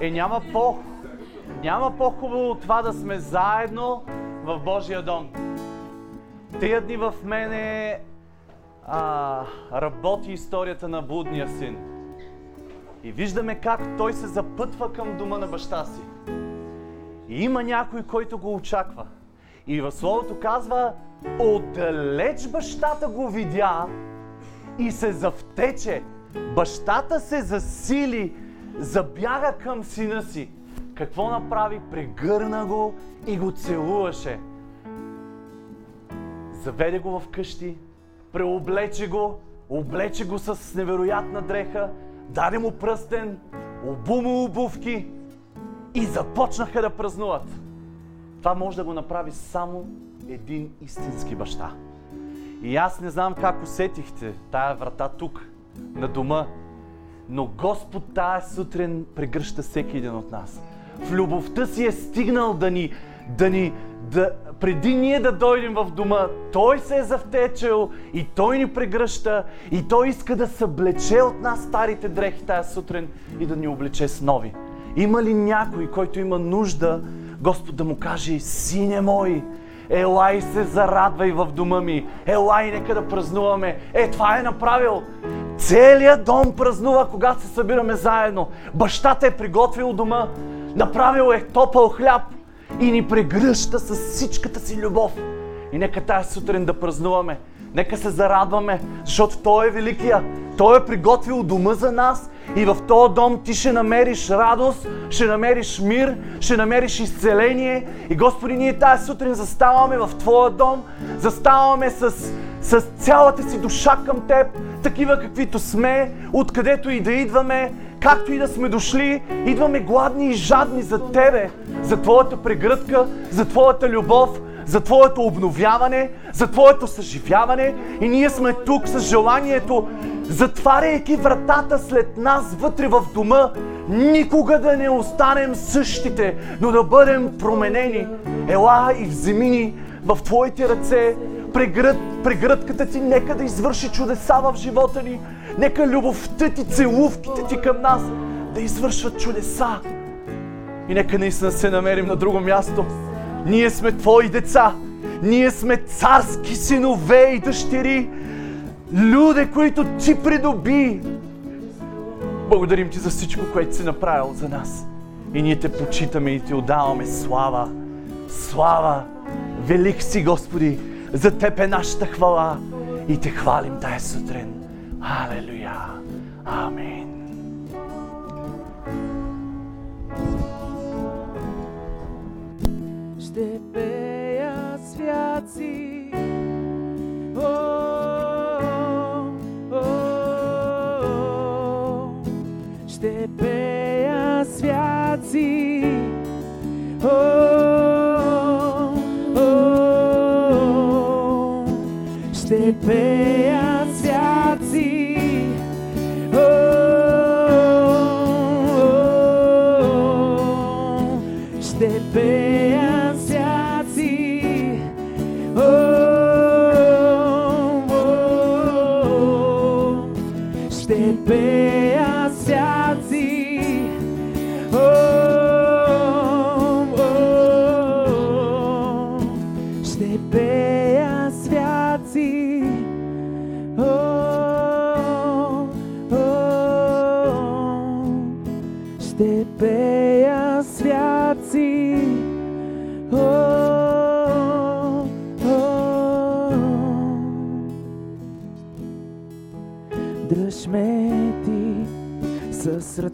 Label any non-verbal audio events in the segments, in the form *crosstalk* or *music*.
Е, няма по, няма по-хубаво от това да сме заедно в Божия дом. Тия дни в мене а, работи историята на блудния син. И виждаме как той се запътва към дома на баща си. И има някой, който го очаква. И в Словото казва, отдалеч бащата го видя и се завтече. Бащата се засили, забяга към сина си. Какво направи? Прегърна го и го целуваше. Заведе го в къщи, преоблече го, облече го с невероятна дреха, даде му пръстен, обу му обувки и започнаха да празнуват. Това може да го направи само един истински баща. И аз не знам как усетихте тая врата тук, на дома, но Господ тая сутрин прегръща всеки един от нас. В любовта си е стигнал да ни, да ни, да, преди ние да дойдем в дома, Той се е завтечел и Той ни прегръща и Той иска да съблече от нас старите дрехи тая сутрин и да ни облече с нови. Има ли някой, който има нужда Господ да му каже, сине мой, елай се зарадвай в дома ми, елай нека да празнуваме. Е, това е направил. Целият дом празнува, когато се събираме заедно. Бащата е приготвил дома, направил е топъл хляб и ни прегръща с всичката си любов. И нека тази сутрин да празнуваме. Нека се зарадваме, защото Той е великия. Той е приготвил дома за нас и в този дом ти ще намериш радост, ще намериш мир, ще намериш изцеление. И Господи, ние тази сутрин заставаме в Твоя дом, заставаме с, с цялата си душа към Теб, такива каквито сме, откъдето и да идваме, както и да сме дошли, идваме гладни и жадни за Тебе, за Твоята прегръдка, за Твоята любов, за Твоето обновяване, за Твоето съживяване. И ние сме тук с желанието, затваряйки вратата след нас вътре в дома, никога да не останем същите, но да бъдем променени. Ела и вземи ни в Твоите ръце, прегръд, прегръдката Ти нека да извърши чудеса в живота ни. Нека любовта Ти, целувките Ти към нас да извършват чудеса. И нека наистина се намерим на друго място. Ние сме Твои деца. Ние сме царски синове и дъщери. Люде, които Ти придоби. Благодарим Ти за всичко, което си направил за нас. И ние Те почитаме и Ти отдаваме слава. Слава! Велик си, Господи! За Теб е нашата хвала и Те хвалим тази сутрин. Алелуя! Амин! Ще пея свяци. О, о, о, ще пея свяци. О, о, ще пея свяци.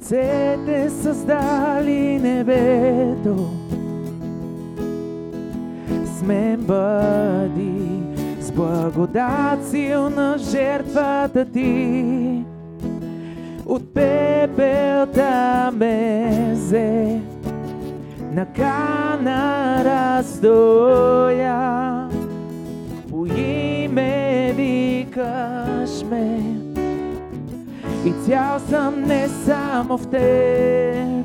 Ръцете създали небето. С мен бъди с благодат силна жертвата ти. От пепелта ме взе, на кана раздоя. По име викаш ме и цял съм не само в теб.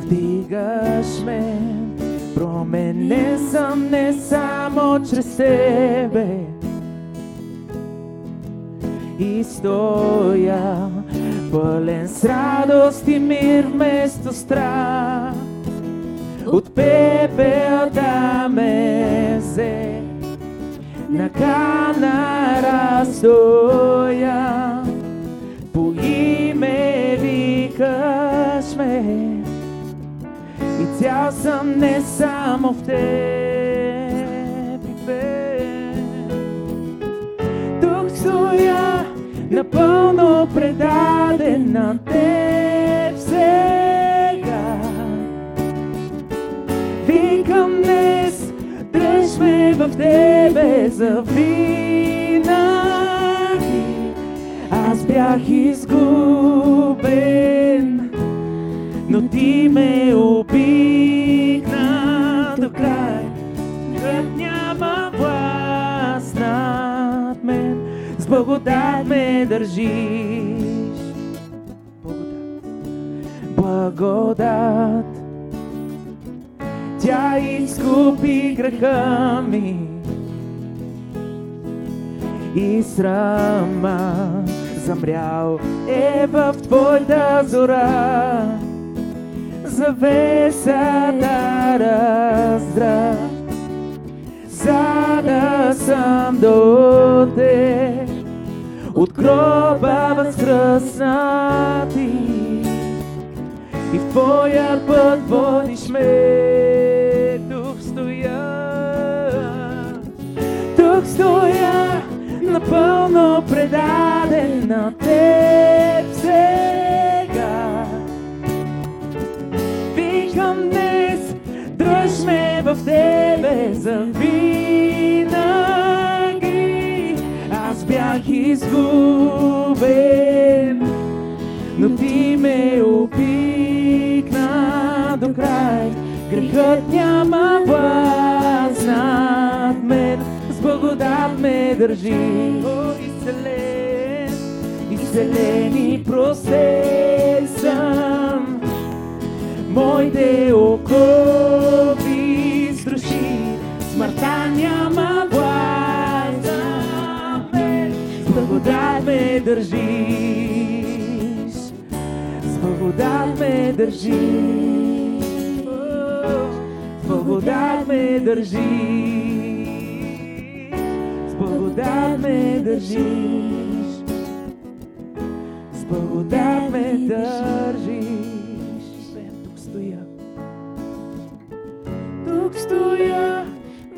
Вдигаш ме, променен съм не само чрез тебе. И стоя пълен с радост и мир вместо страх. От пепелта ме взе, на кана разстоя, по име викаш ме. И цял съм не само в теб, Тук стоя напълно предаден на теб сега. Викам днес, дръж ме в тебе за винаги. Аз бях изгубен, но ти ме обикна до край. Гръб няма власт над мен, с благодат ме държиш. Благодат. Благодат. Тя изкупи греха ми и срама замрял е в твоята зора. Завесата раздра, за да съм до те, от гроба възкръснати. И в твоя път водиш ме, стоя, напълно предаден на теб сега. Викам днес, дръж ме в тебе за винаги. Аз бях изгубен, но ти ме опикна до край. Грехът няма власт благодат ме държи. О, изцелен, изцелен и простен съм. Моите окови страши, смъртта няма власт. Над мен, с благодат ме държиш, с благодат ме държиш, с благодат ме държиш, с благодат ме държиш, с благодат ме държиш. Тук стоя, тук стоя,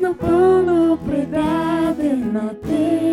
напълно предаден на теб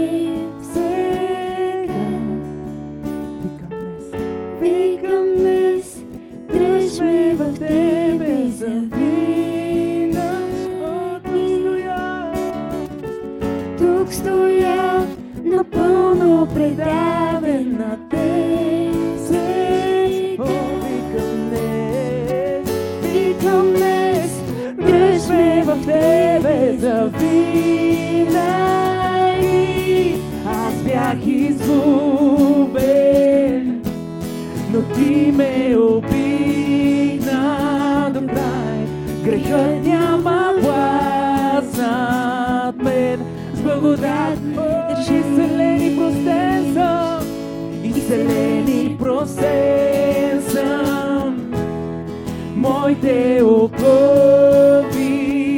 съм. Моите окови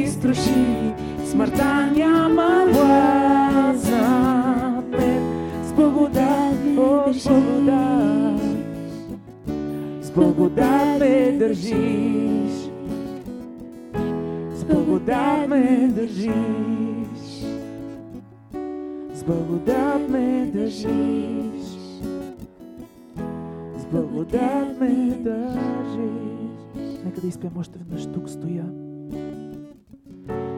страши, смъртта няма мен. С благодат ме държиш, с благодат ме държиш, с благодат ме държиш, с благодат ме държиш, благодат ме държиш. Нека да изпеем още веднъж. Тук стоя.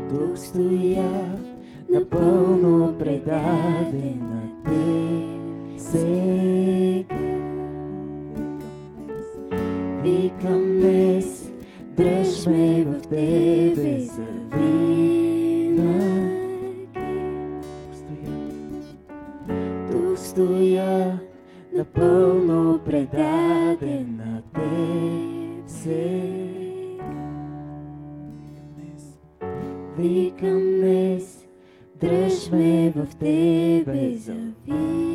Тук стоя, напълно предаден на теб сега. Викам днес, дръж ме в тебе за напълно предаден на теб сега. Викам днес, дръж ме в тебе за винаги.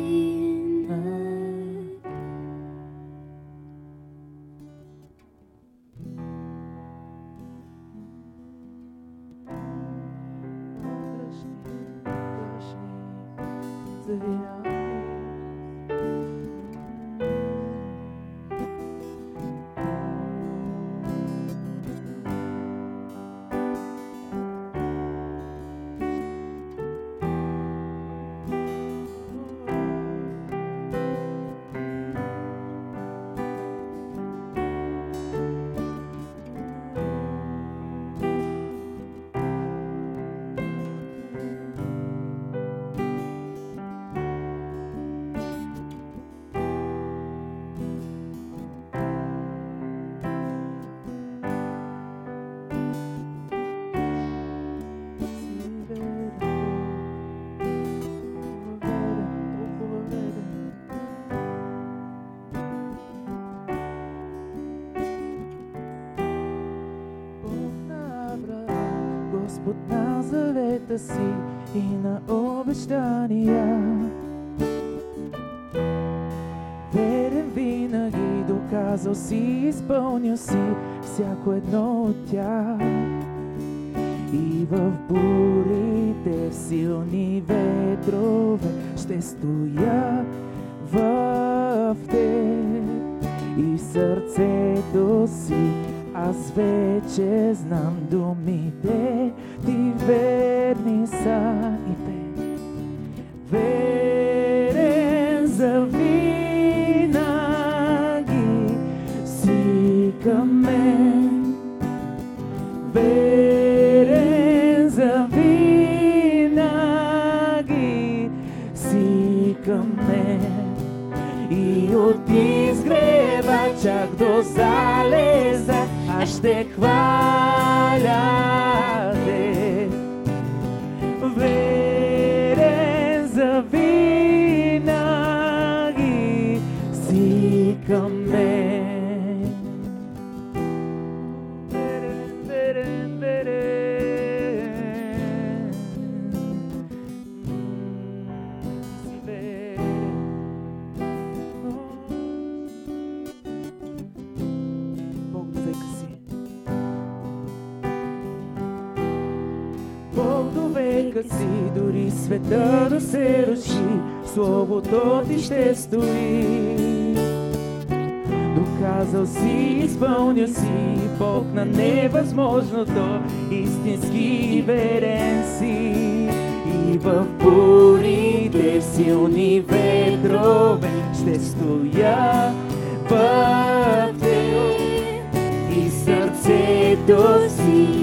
Всяко едно от тях. И в бурите, в силни ветрове ще стоя в теб и сърцето си аз вече към мен. И от изгрева чак до залеза аз ще хваля света да се руши, Словото ти ще стои. Доказал си, изпълнил си, Бог на невъзможното, истински верен си. И в бурите, силни ветрове, ще стоя в теб. И сърцето си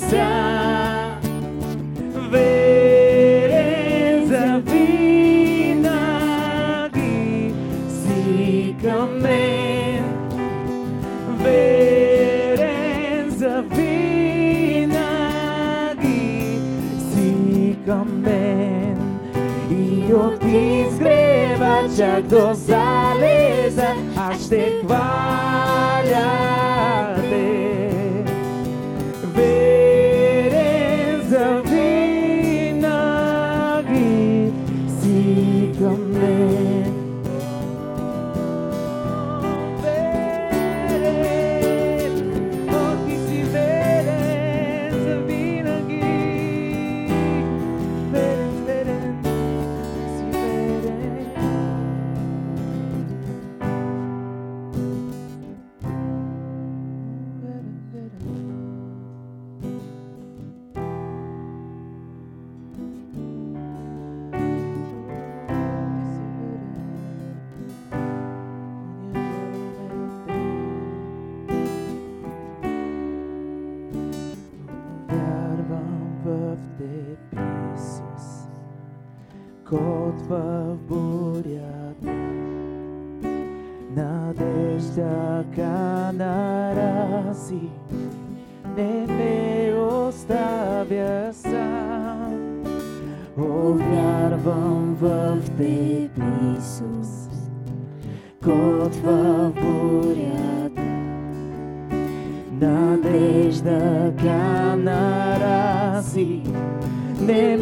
верни са. Верен за винаги си към мен. Верен за винаги си към мен. И от изгрева чак до залеза в бурята, надежда нарази, не ме оставя сам. О, вярвам в Теб, Исус, кот в бурята, надежда нарази, не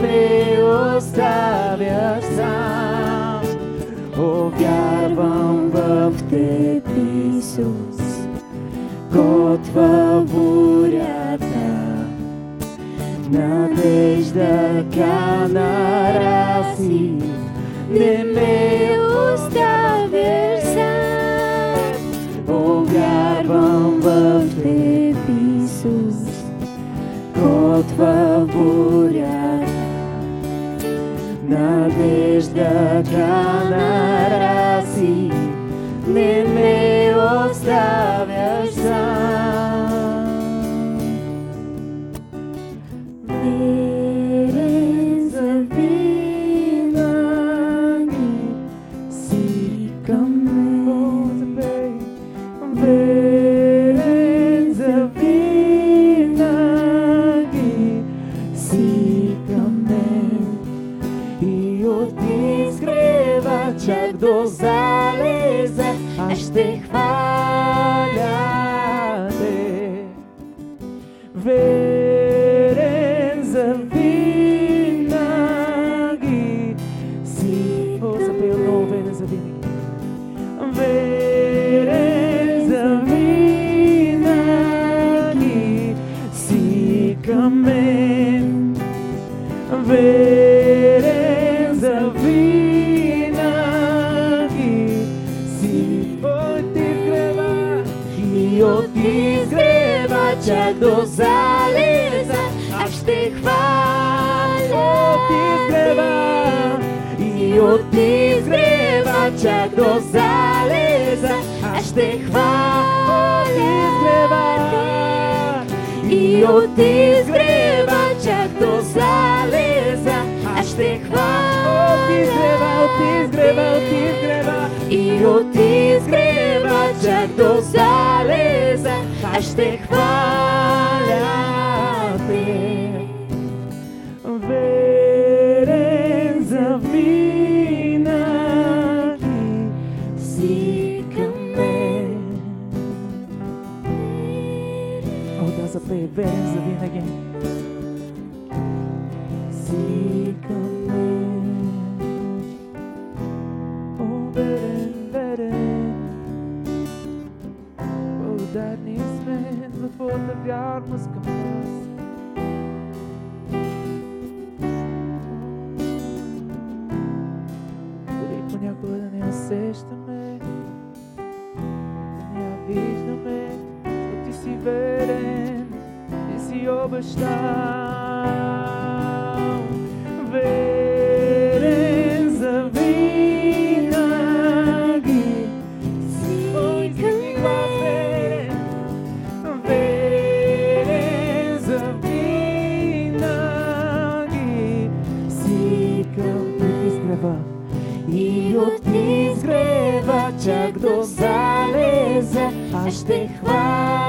Надежда канара си, не ме оставяш сам. Повярвам в Теб, Исус, кот в бурята. Надежда канара ще хваля от изгрева и от изгрева чак до залеза. Аз ще хваля от изгрева и от изгрева чак до залеза. Аз ще хваля от изгрева, от изгрева, от изгрева и от изгрева чак до залеза. Аз ще хваля О, да запее верен за винаги. Си към мен. О, верен, верен. Благодарни сме за Твоята вярност към нас. Дори понякога да не усещаме, да не я виждаме, но Ти обещал. Верен за винаги си глас верен, верен за винаги си към изгрева. И от изгрева чак до залеза. Аз ще хваля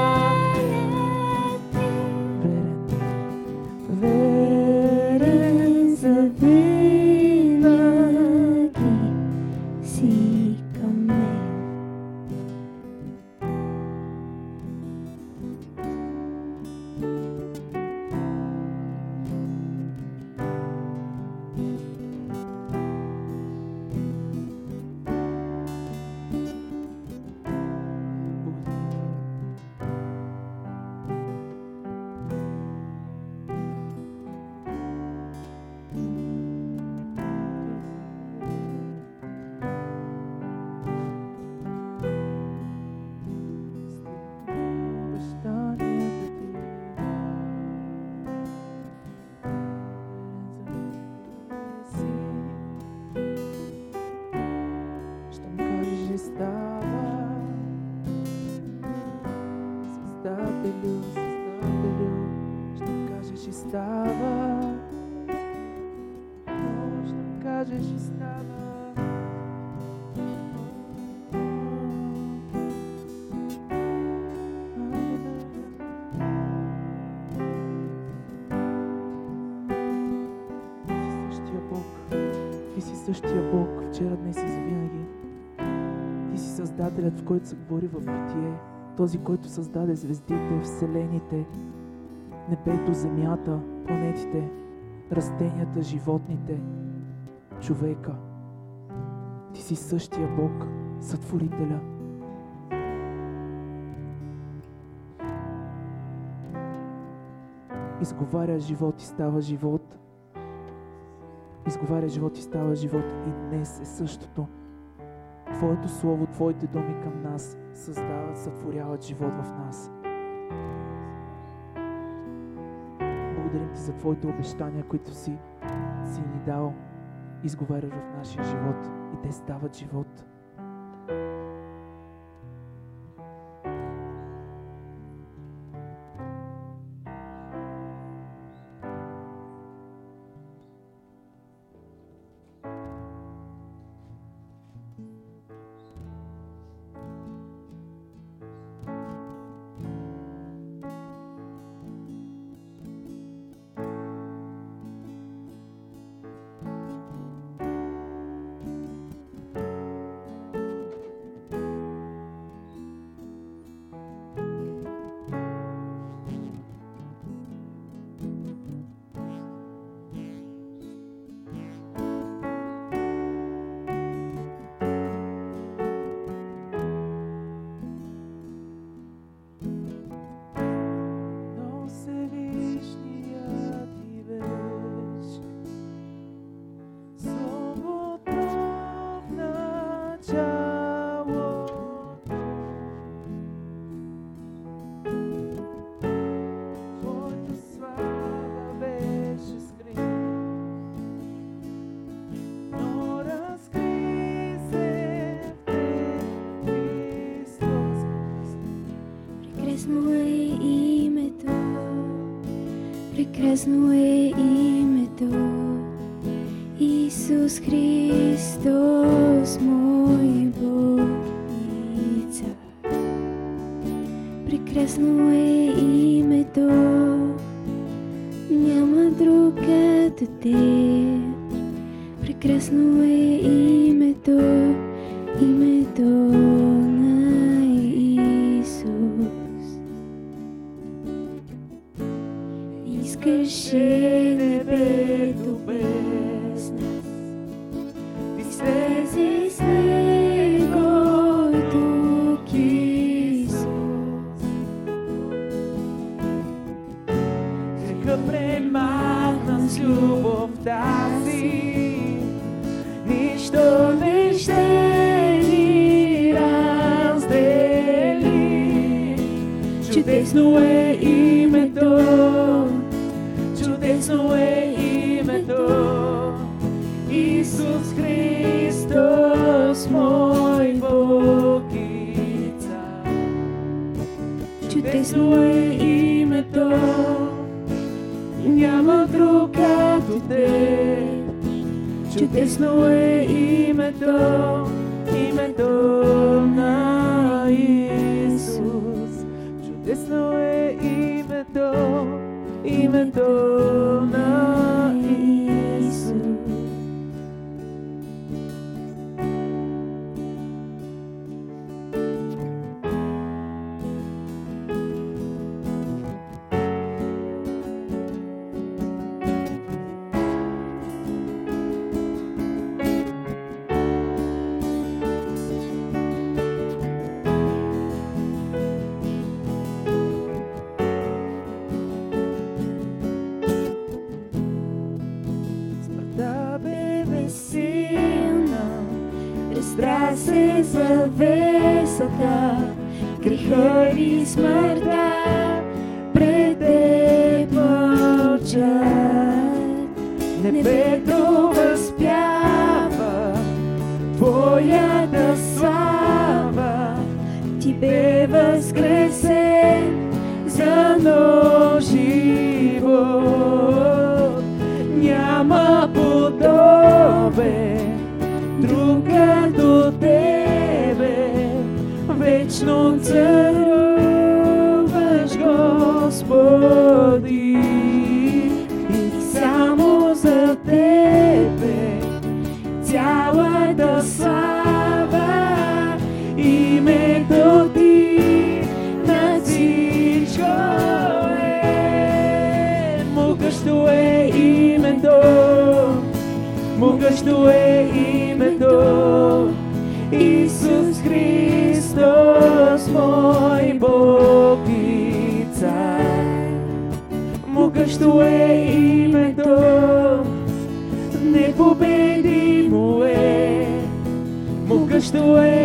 същия Бог вчера, днес и завинаги. Ти си създателят, в който се говори в битие, този, който създаде звездите, вселените, небето, земята, планетите, растенията, животните, човека. Ти си същия Бог, сътворителя. Изговаря живот и става живот – изговаря живот и става живот. И днес е същото. Твоето Слово, Твоите думи към нас създават, сътворяват живот в нас. Благодарим Ти за Твоите обещания, които си, си ни дал, изговаря в нашия живот и те стават живот. Marta, Grigoris snow day името,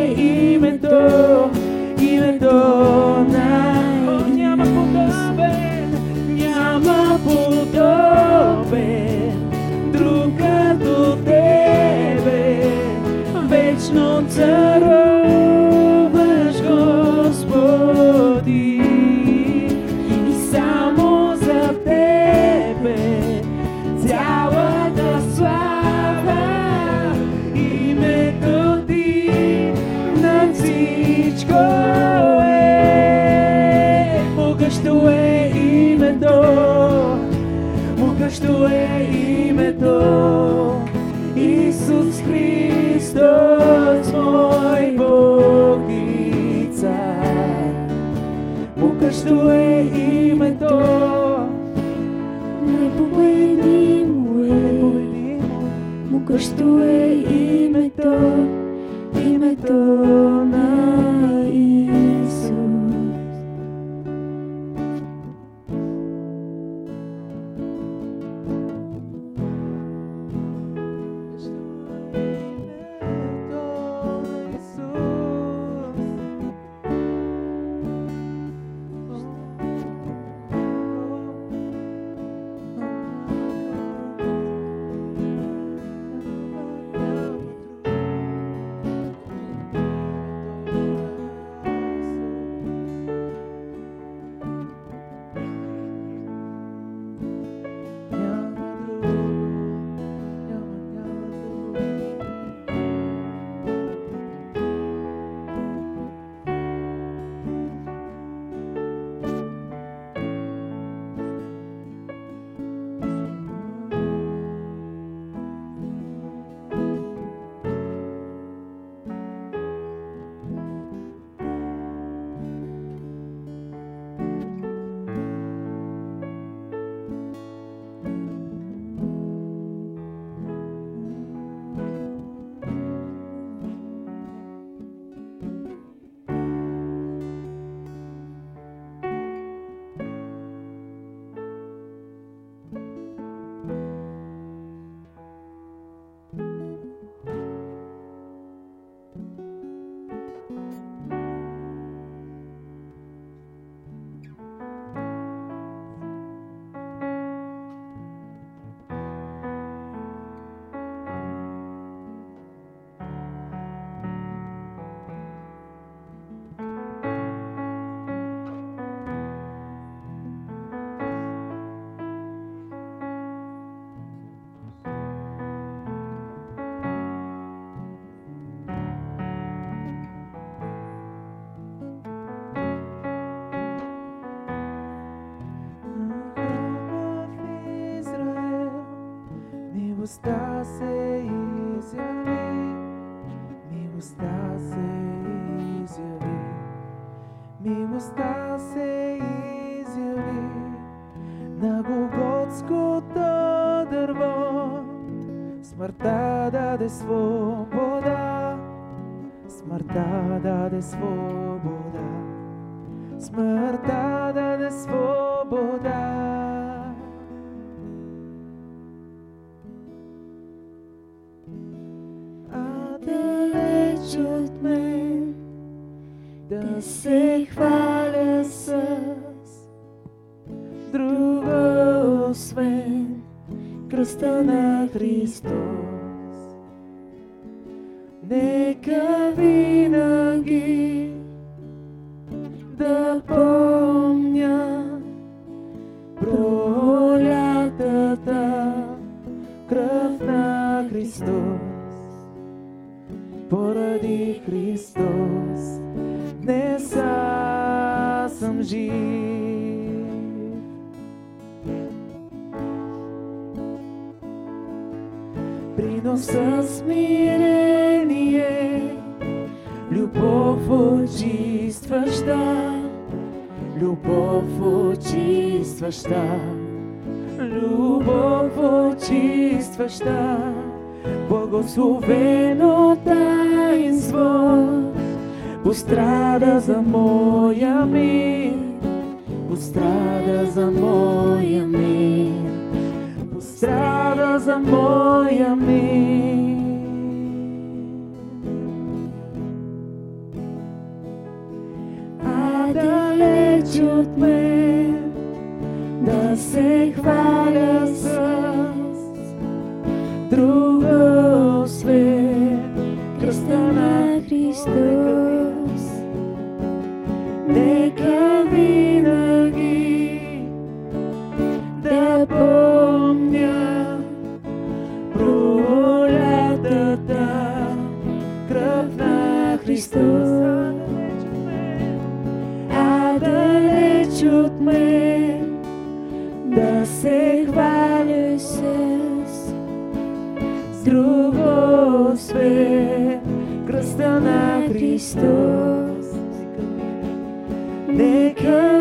могъщо е името, името на милостта се изяви на Голготското дърво. Смъртта даде свобода, смъртта даде свобода, смъртта даде свобода. Да се хваля с друго освен кръста на Христос. Нека винаги да помня пролятата кръв на Христос. Поради Христос Приноса смирение, любов очистваща, любов очистваща, любов очистваща, благословено таинство, пострада за моя мир, пострада за моя мир, Cabeçadas, amor e amém. Adalечь от мен до сих пор. Друго освен кръста на Христос. Нека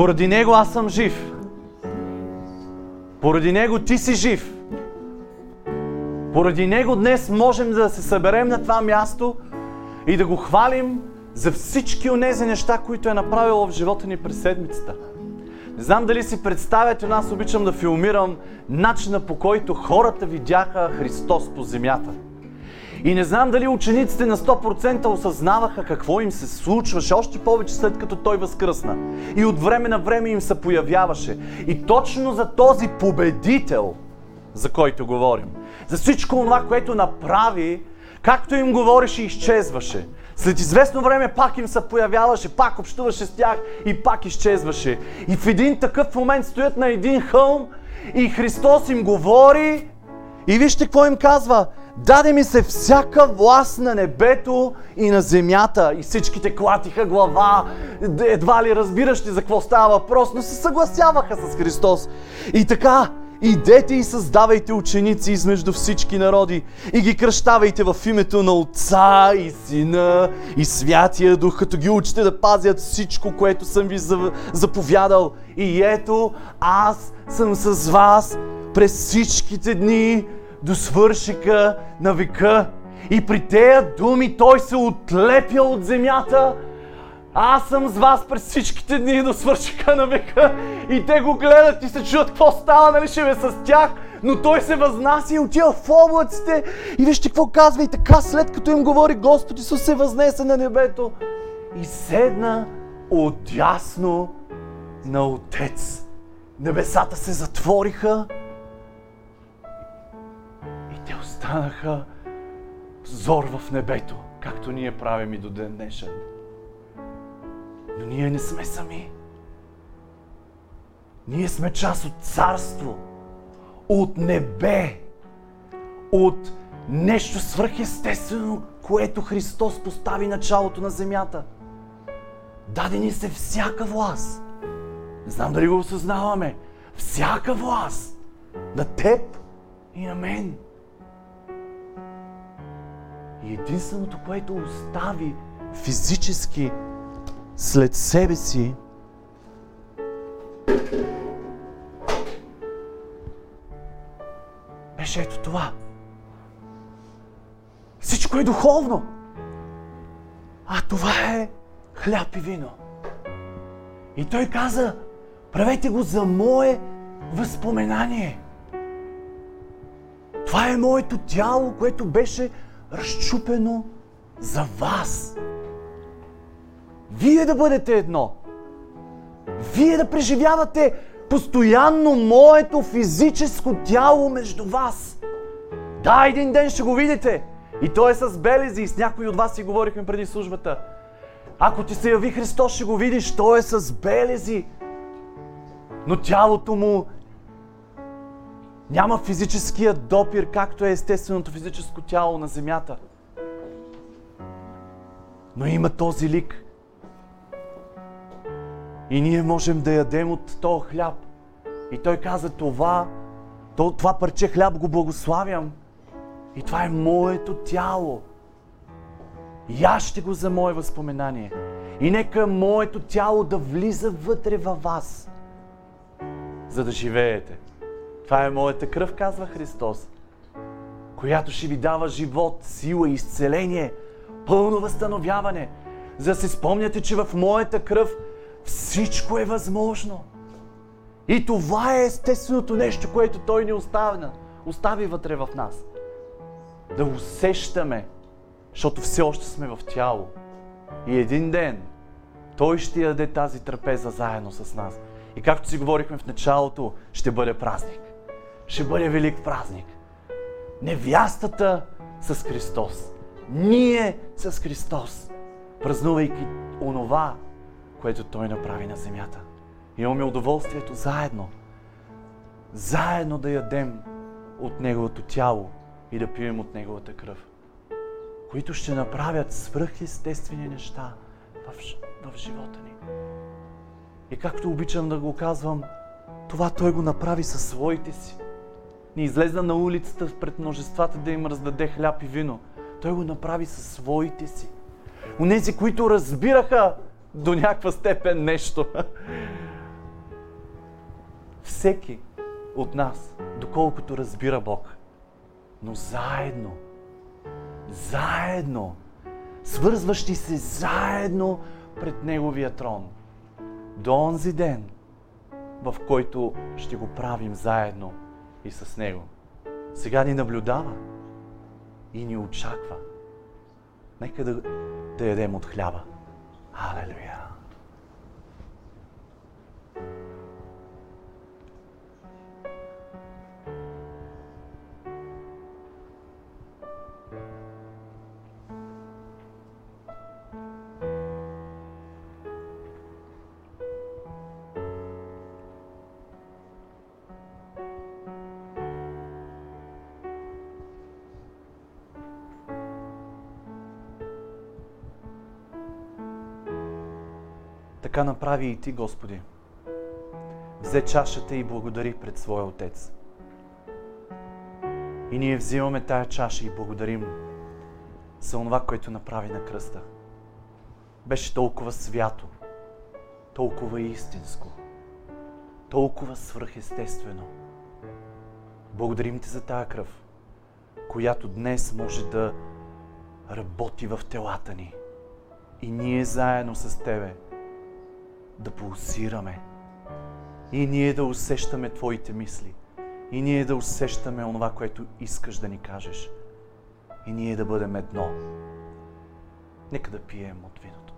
Поради Него аз съм жив. Поради Него ти си жив. Поради Него днес можем да се съберем на това място и да го хвалим за всички онези неща, които е направил в живота ни през седмицата. Не знам дали си представяте, но аз обичам да филмирам начина по който хората видяха Христос по земята. И не знам дали учениците на 100% осъзнаваха какво им се случваше, още повече след като Той възкръсна. И от време на време им се появяваше. И точно за този победител, за който говорим, за всичко това, което направи, както им говореше, изчезваше. След известно време пак им се появяваше, пак общуваше с тях и пак изчезваше. И в един такъв момент стоят на един хълм и Христос им говори и вижте какво им казва. Даде ми се всяка власт на небето и на земята. И всичките клатиха глава, едва ли разбиращи за какво става въпрос, но се съгласяваха с Христос. И така, идете и създавайте ученици измежду всички народи и ги кръщавайте в името на Отца и Сина и Святия Дух, като ги учите да пазят всичко, което съм ви за- заповядал. И ето, аз съм с вас през всичките дни до свършика на века. И при тея думи той се отлепя от земята, Аз съм с вас през всичките дни до свършика на века. И те го гледат и се чуят какво става, нали ще бе с тях. Но той се възнася и отива в облаците. И вижте какво казва. И така след като им говори Господ Исус се възнесе на небето. И седна отясно на Отец. Небесата се затвориха. Останаха зор в небето, както ние правим и до ден днешен. Но ние не сме сами. Ние сме част от царство, от небе, от нещо свръхестествено, което Христос постави началото на земята. Даде ни се всяка власт. Не знам дали го осъзнаваме. Всяка власт. На теб и на мен. И единственото, което остави физически след себе си, беше ето това. Всичко е духовно. А това е хляб и вино. И той каза, правете го за мое възпоменание. Това е моето тяло, което беше разчупено за вас. Вие да бъдете едно. Вие да преживявате постоянно моето физическо тяло между вас. Да, един ден ще го видите. И то е с белези. И с някои от вас си говорихме преди службата. Ако ти се яви Христос, ще го видиш. То е с белези. Но тялото му няма физическия допир, както е естественото физическо тяло на земята. Но има този лик. И ние можем да ядем от този хляб. И той каза, това, това парче хляб го благославям. И това е моето тяло. Яще го за мое възпоменание. И нека моето тяло да влиза вътре във вас, за да живеете. Това е моята кръв, казва Христос, която ще ви дава живот, сила, изцеление, пълно възстановяване, за да се спомняте, че в моята кръв всичко е възможно. И това е естественото нещо, което Той ни оставя, остави вътре в нас. Да усещаме, защото все още сме в тяло. И един ден Той ще яде тази трапеза заедно с нас. И както си говорихме в началото, ще бъде празник. Ще бъде велик празник. Невястата с Христос. Ние с Христос. Празнувайки онова, което Той направи на земята. Имаме удоволствието заедно, заедно да ядем от Неговото тяло и да пием от Неговата кръв, които ще направят свръхестествени неща в, в живота ни. И както обичам да го казвам, това Той го направи със своите си. Не излезна на улицата пред множествата да им раздаде хляб и вино. Той го направи със своите си. Унези, които разбираха до някаква степен нещо. Всеки от нас, доколкото разбира Бог, но заедно, заедно, свързващи се заедно пред Неговия трон, до онзи ден, в който ще го правим заедно и с Него. Сега ни наблюдава и ни очаква. Нека да, да ядем от хляба. Халелуя! Така направи и ти, Господи. Взе чашата и благодари пред своя Отец. И ние взимаме тая чаша и благодарим за това, което направи на кръста. Беше толкова свято, толкова истинско, толкова свръхестествено. Благодарим ти за тая кръв, която днес може да работи в телата ни И ние заедно с Тебе да пулсираме. И ние да усещаме Твоите мисли. И ние да усещаме онова, което искаш да ни кажеш. И ние да бъдем едно. Нека да пием от виното.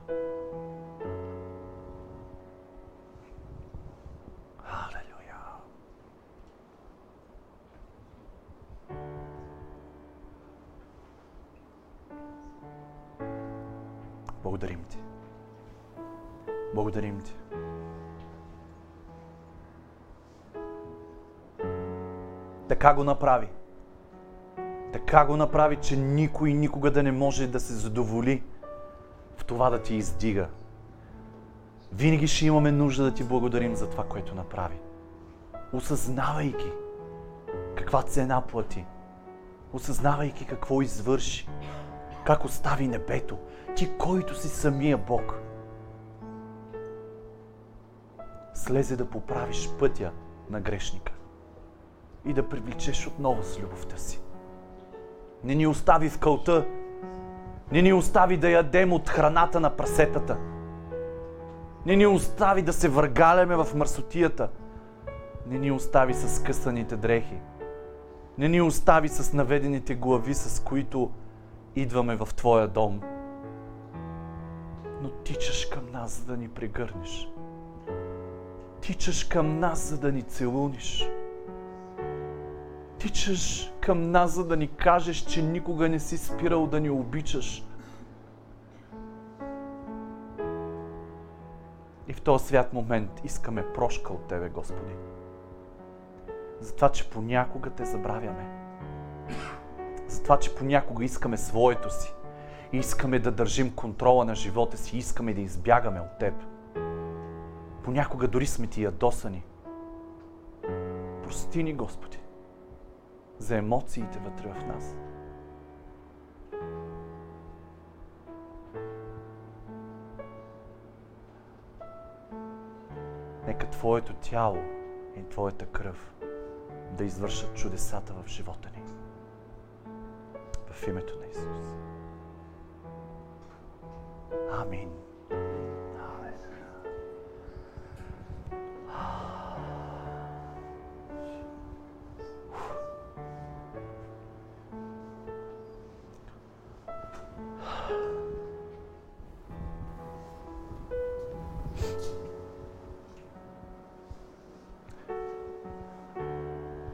Така го направи. Така го направи, че никой никога да не може да се задоволи в това да ти издига. Винаги ще имаме нужда да ти благодарим за това, което направи. Осъзнавайки каква цена плати. Осъзнавайки какво извърши. Как остави небето. Ти, който си самия Бог. Слезе да поправиш пътя на грешника и да привлечеш отново с любовта си. Не ни остави в кълта, не ни остави да ядем от храната на прасетата. Не ни остави да се въргаляме в мърсотията. Не ни остави с скъсаните дрехи. Не ни остави с наведените глави, с които идваме в Твоя дом. Но тичаш към нас, за да ни прегърнеш. Тичаш към нас, за да ни целуниш тичаш към нас, за да ни кажеш, че никога не си спирал да ни обичаш. И в този свят момент искаме прошка от Тебе, Господи. За това, че понякога Те забравяме. За това, че понякога искаме своето си. И искаме да държим контрола на живота си. И искаме да избягаме от Теб. Понякога дори сме ти ядосани. Прости ни, Господи за емоциите вътре в нас. Нека Твоето тяло и Твоята кръв да извършат чудесата в живота ни. В името на Исус. Амин.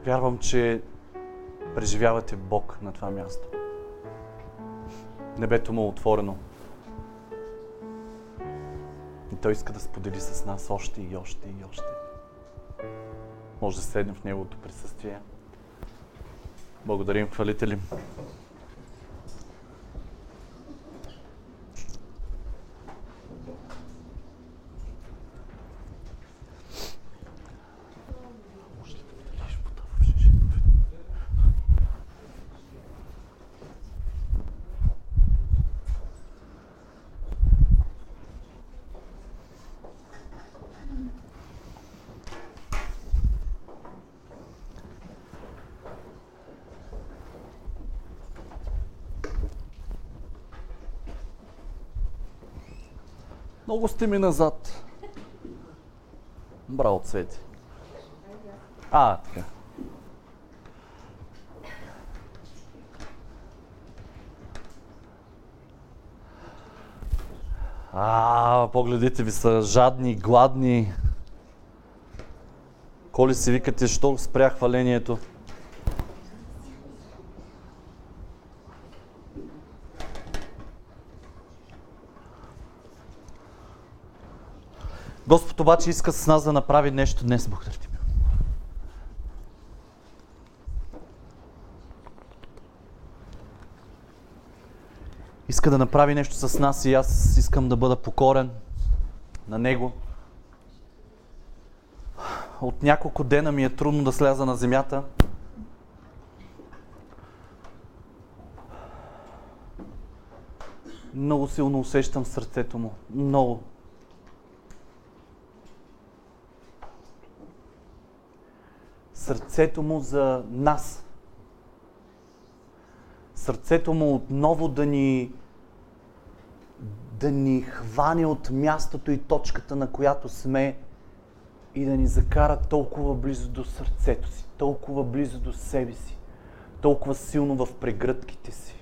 Вярвам, че преживявате Бог на това място. Небето му е отворено. И Той иска да сподели с нас още и още и още. Може да седнем в Неговото присъствие. Благодарим, хвалители. Много сте ми назад. Браво, Цвети. А, така. А, погледите ви са жадни, гладни. Коли си викате, що спря хвалението? Господ обаче иска с нас да направи нещо днес. Благодаря ти. Иска да направи нещо с нас и аз искам да бъда покорен на Него. От няколко дена ми е трудно да сляза на земята. Много силно усещам сърцето му. Много. Сърцето му за нас. Сърцето му отново да ни да ни хване от мястото и точката, на която сме и да ни закара толкова близо до сърцето си, толкова близо до себе си, толкова силно в прегръдките си.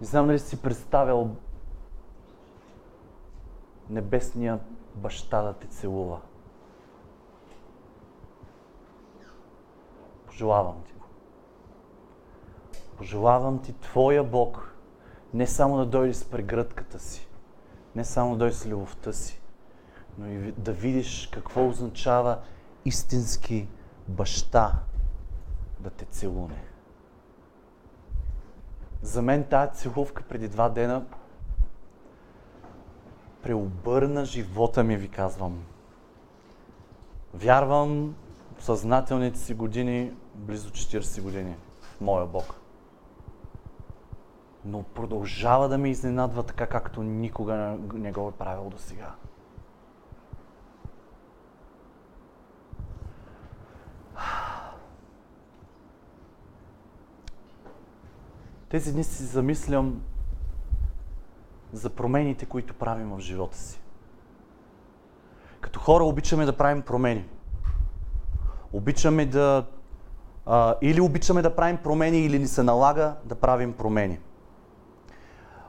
Не знам дали си представял небесния баща да те целува. Пожелавам ти го. Пожелавам ти Твоя Бог не само да дойде с прегръдката си, не само да дойде с любовта си, но и да видиш какво означава истински баща да те целуне. За мен тази целувка преди два дена преобърна живота ми, ви казвам. Вярвам в съзнателните си години, близо 40 години, моя Бог. Но продължава да ме изненадва така, както никога не го е правил до сега. Тези дни си замислям за промените, които правим в живота си. Като хора обичаме да правим промени. Обичаме да. А, или обичаме да правим промени, или ни се налага да правим промени.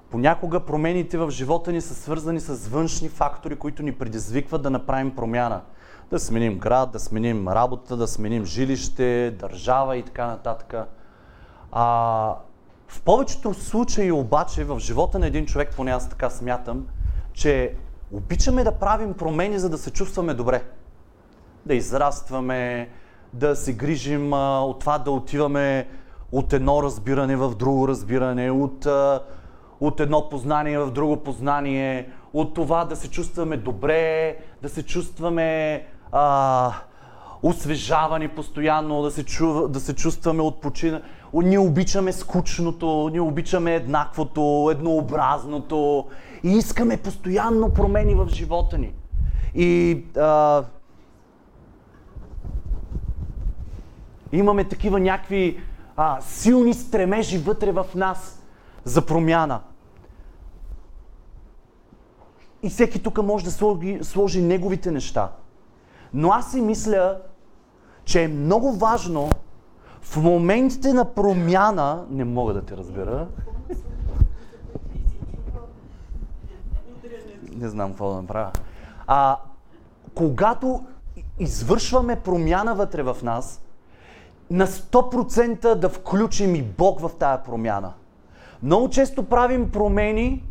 Понякога промените в живота ни са свързани с външни фактори, които ни предизвикват да направим промяна. Да сменим град, да сменим работа, да сменим жилище, държава и така нататък. А, в повечето случаи обаче в живота на един човек, поне аз така смятам, че обичаме да правим промени, за да се чувстваме добре. Да израстваме, да се грижим а, от това да отиваме от едно разбиране в друго разбиране, от, а, от едно познание в друго познание, от това да се чувстваме добре, да се чувстваме а, освежавани постоянно, да се, чу, да се чувстваме отпочина. Ние обичаме скучното, ние обичаме еднаквото, еднообразното и искаме постоянно промени в живота ни. И а, имаме такива някакви а, силни стремежи вътре в нас за промяна. И всеки тук може да сложи, сложи неговите неща. Но аз си мисля, че е много важно в моментите на промяна, не мога да те разбера, не знам какво да направя, а когато извършваме промяна вътре в нас, на 100% да включим и Бог в тая промяна. Много често правим промени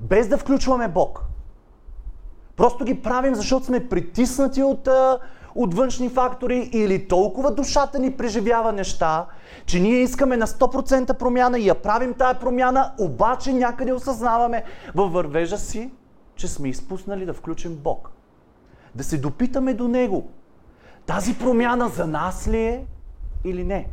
без да включваме Бог. Просто ги правим, защото сме притиснати от от външни фактори или толкова душата ни преживява неща, че ние искаме на 100% промяна и я правим тая промяна, обаче някъде осъзнаваме във вървежа си, че сме изпуснали да включим Бог. Да се допитаме до Него. Тази промяна за нас ли е или не?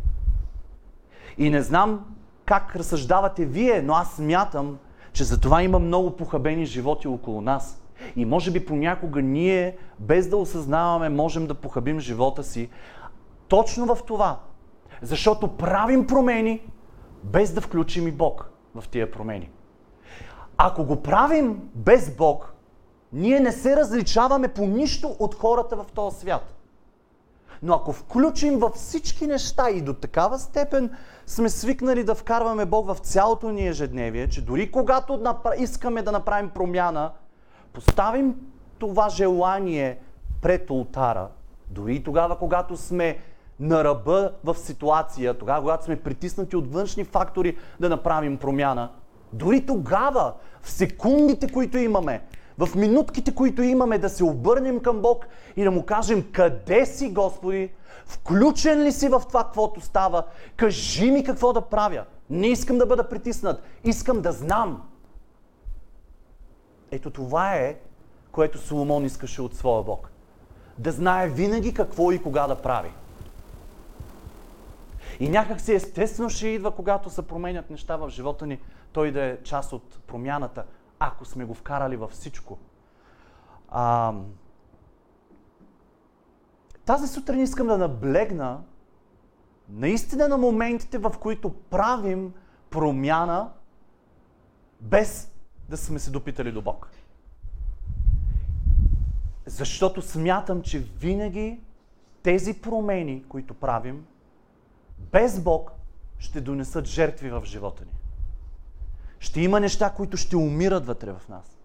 И не знам как разсъждавате вие, но аз смятам, че за това има много похабени животи около нас – и може би понякога ние, без да осъзнаваме, можем да похабим живота си точно в това. Защото правим промени, без да включим и Бог в тия промени. Ако го правим без Бог, ние не се различаваме по нищо от хората в този свят. Но ако включим във всички неща и до такава степен сме свикнали да вкарваме Бог в цялото ни ежедневие, че дори когато искаме да направим промяна, поставим това желание пред ултара, дори тогава, когато сме на ръба в ситуация, тогава, когато сме притиснати от външни фактори да направим промяна, дори тогава, в секундите, които имаме, в минутките, които имаме, да се обърнем към Бог и да му кажем, къде си, Господи, включен ли си в това, каквото става, кажи ми какво да правя. Не искам да бъда притиснат, искам да знам. Ето това е, което Соломон искаше от своя Бог. Да знае винаги какво и кога да прави. И някак си естествено ще идва, когато се променят неща в живота ни, той да е част от промяната, ако сме го вкарали във всичко. А, тази сутрин искам да наблегна наистина на моментите, в които правим промяна без да сме се допитали до Бог. Защото смятам, че винаги тези промени, които правим, без Бог, ще донесат жертви в живота ни. Ще има неща, които ще умират вътре в нас.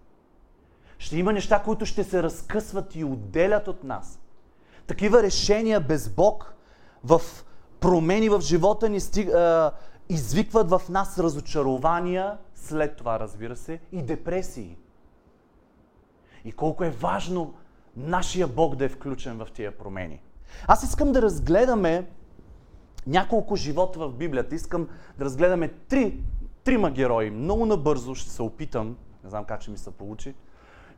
Ще има неща, които ще се разкъсват и отделят от нас. Такива решения без Бог в промени в живота ни стиг, а, извикват в нас разочарования, след това, разбира се, и депресии. И колко е важно нашия Бог да е включен в тия промени. Аз искам да разгледаме няколко живота в Библията. Искам да разгледаме три, трима герои. Много набързо ще се опитам. Не знам как ще ми се получи.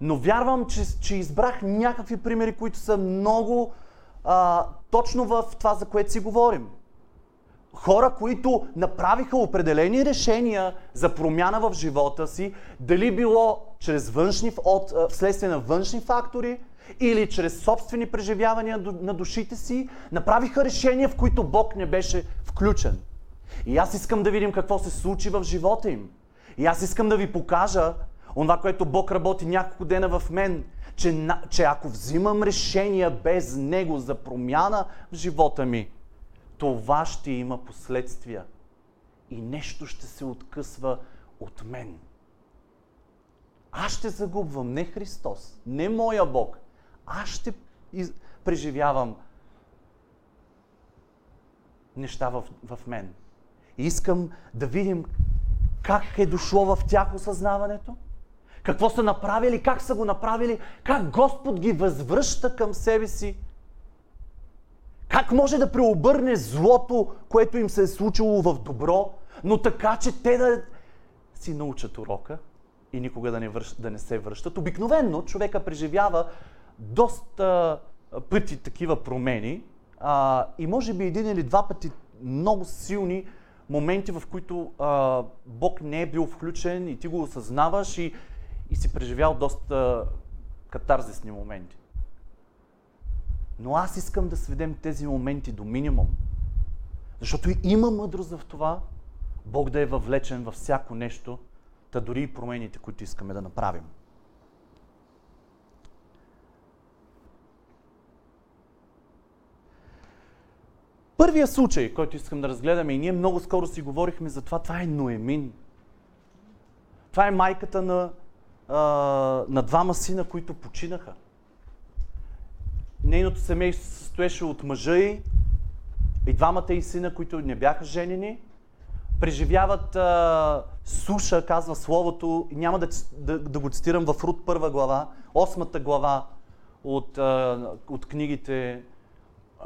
Но вярвам, че, че избрах някакви примери, които са много а, точно в това, за което си говорим. Хора, които направиха определени решения за промяна в живота си, дали било чрез външни, от, вследствие на външни фактори, или чрез собствени преживявания на душите си, направиха решения, в които Бог не беше включен. И аз искам да видим какво се случи в живота им. И аз искам да ви покажа онова, което Бог работи няколко дена в мен, че, че ако взимам решения без Него за промяна в живота ми, това ще има последствия. И нещо ще се откъсва от мен. Аз ще загубвам не Христос, не моя Бог, аз ще преживявам неща в, в мен. И искам да видим как е дошло в тях осъзнаването, какво са направили, как са го направили, как Господ ги възвръща към себе си, как може да преобърне злото, което им се е случило в добро, но така, че те да си научат урока и никога да не, връщ, да не се връщат. Обикновенно човека преживява доста пъти такива промени а, и може би един или два пъти много силни моменти, в които а, Бог не е бил включен и ти го осъзнаваш и, и си преживял доста катарзисни моменти. Но аз искам да сведем тези моменти до минимум. Защото има мъдрост в това Бог да е въвлечен във всяко нещо, та дори и промените, които искаме да направим. Първия случай, който искам да разгледаме, и ние много скоро си говорихме за това, това е Ноемин. Това е майката на, а, на двама сина, които починаха. Нейното семейство се състоеше от мъжа и, и двамата и сина, които не бяха женени. Преживяват а, суша, казва Словото, няма да, да, да го цитирам в Руд първа глава, осмата глава от, а, от книгите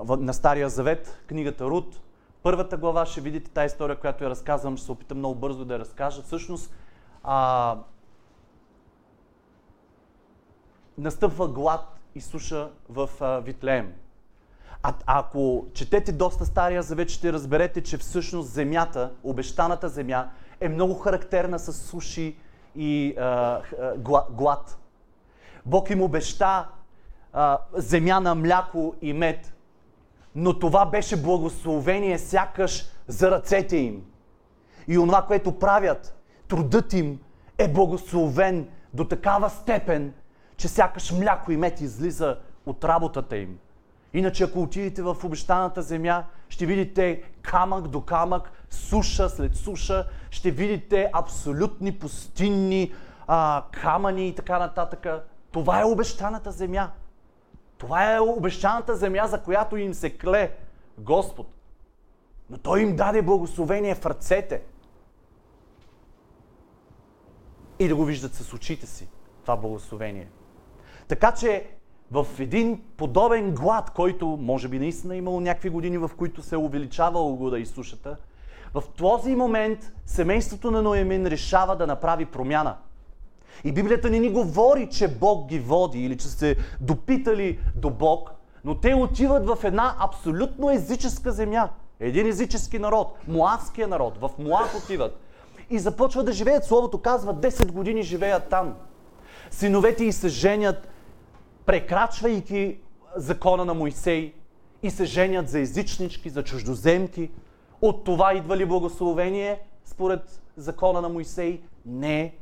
на Стария Завет, книгата Руд, първата глава ще видите тази история, която я разказвам, ще се опитам много бързо да я разкажа. Всъщност, а, настъпва глад и суша в а, Витлеем. А, ако четете доста Стария Завет, ще разберете, че всъщност земята, обещаната земя, е много характерна с суши и а, глад. Бог им обеща а, земя на мляко и мед – но това беше благословение сякаш за ръцете им. И онова, което правят, трудът им е благословен до такава степен, че сякаш мляко и мед излиза от работата им. Иначе ако отидете в обещаната земя, ще видите камък до камък, суша след суша, ще видите абсолютни пустинни а, камъни и така нататък. Това е обещаната земя. Това е обещаната земя, за която им се кле Господ. Но Той им даде благословение в ръцете. И да го виждат с очите си, това благословение. Така че в един подобен глад, който може би наистина е имало някакви години, в които се е увеличавало года и сушата, в този момент семейството на Ноемин решава да направи промяна – и Библията не ни говори, че Бог ги води или че се допитали до Бог, но те отиват в една абсолютно езическа земя. Един езически народ, муавския народ. В Муав отиват. И започват да живеят. Словото казва, 10 години живеят там. Синовете и се женят, прекрачвайки закона на Моисей и се женят за езичнички, за чуждоземки. От това идва ли благословение според закона на Моисей? Не.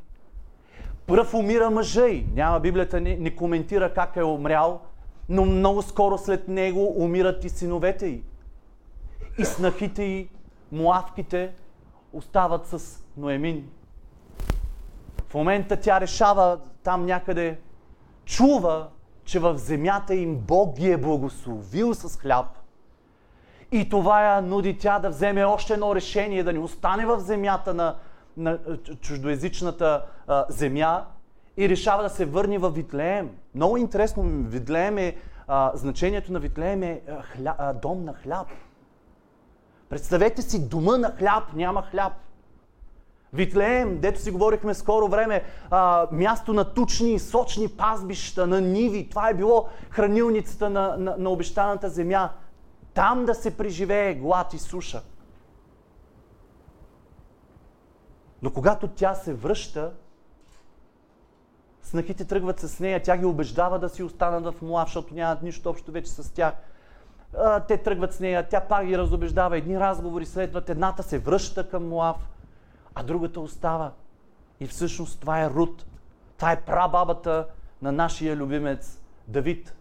Пръв умира мъжа й. Няма Библията не, не коментира как е умрял, но много скоро след него умират и синовете й. И снахите й, муавките, остават с Ноемин. В момента тя решава там някъде, чува, че в земята им Бог ги е благословил с хляб. И това я нуди тя да вземе още едно решение, да не остане в земята на, на чуждоязичната а, земя и решава да се върне в Витлеем. Много интересно, Витлеем е, а, значението на Витлеем е а, хля, а, дом на хляб. Представете си дома на хляб, няма хляб. Витлеем, дето си говорихме скоро време, а, място на тучни, сочни пазбища, на ниви. Това е било хранилницата на, на, на обещаната земя. Там да се преживее глад и суша. Но когато тя се връща, снахите тръгват с нея, тя ги убеждава да си останат в Муав, защото нямат нищо общо вече с тях. Те тръгват с нея, тя пак ги разобеждава, едни разговори следват, едната се връща към Муав, а другата остава. И всъщност това е Рут. Това е прабабата на нашия любимец Давид.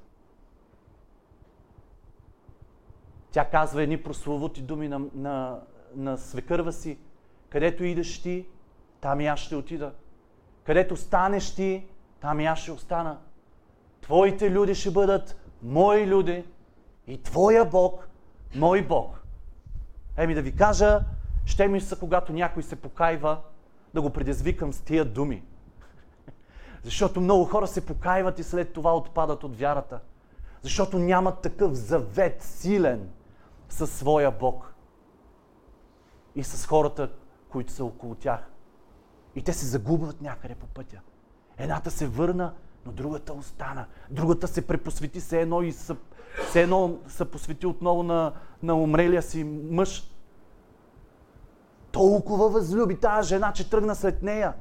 Тя казва едни прословути думи на, на, на свекърва си. Където идеш ти, там и аз ще отида. Където станеш ти, там и аз ще остана. Твоите люди ще бъдат мои люди и Твоя Бог, мой Бог. Еми да ви кажа, ще ми са, когато някой се покайва, да го предизвикам с тия думи. *laughs* Защото много хора се покайват и след това отпадат от вярата. Защото нямат такъв завет силен със своя Бог и с хората, които са около тях. И те се загубват някъде по пътя. Едната се върна, но другата остана. Другата се препосвети се едно и се, се едно се посвети отново на, на умрелия си мъж. Толкова възлюби тази жена, че тръгна след нея.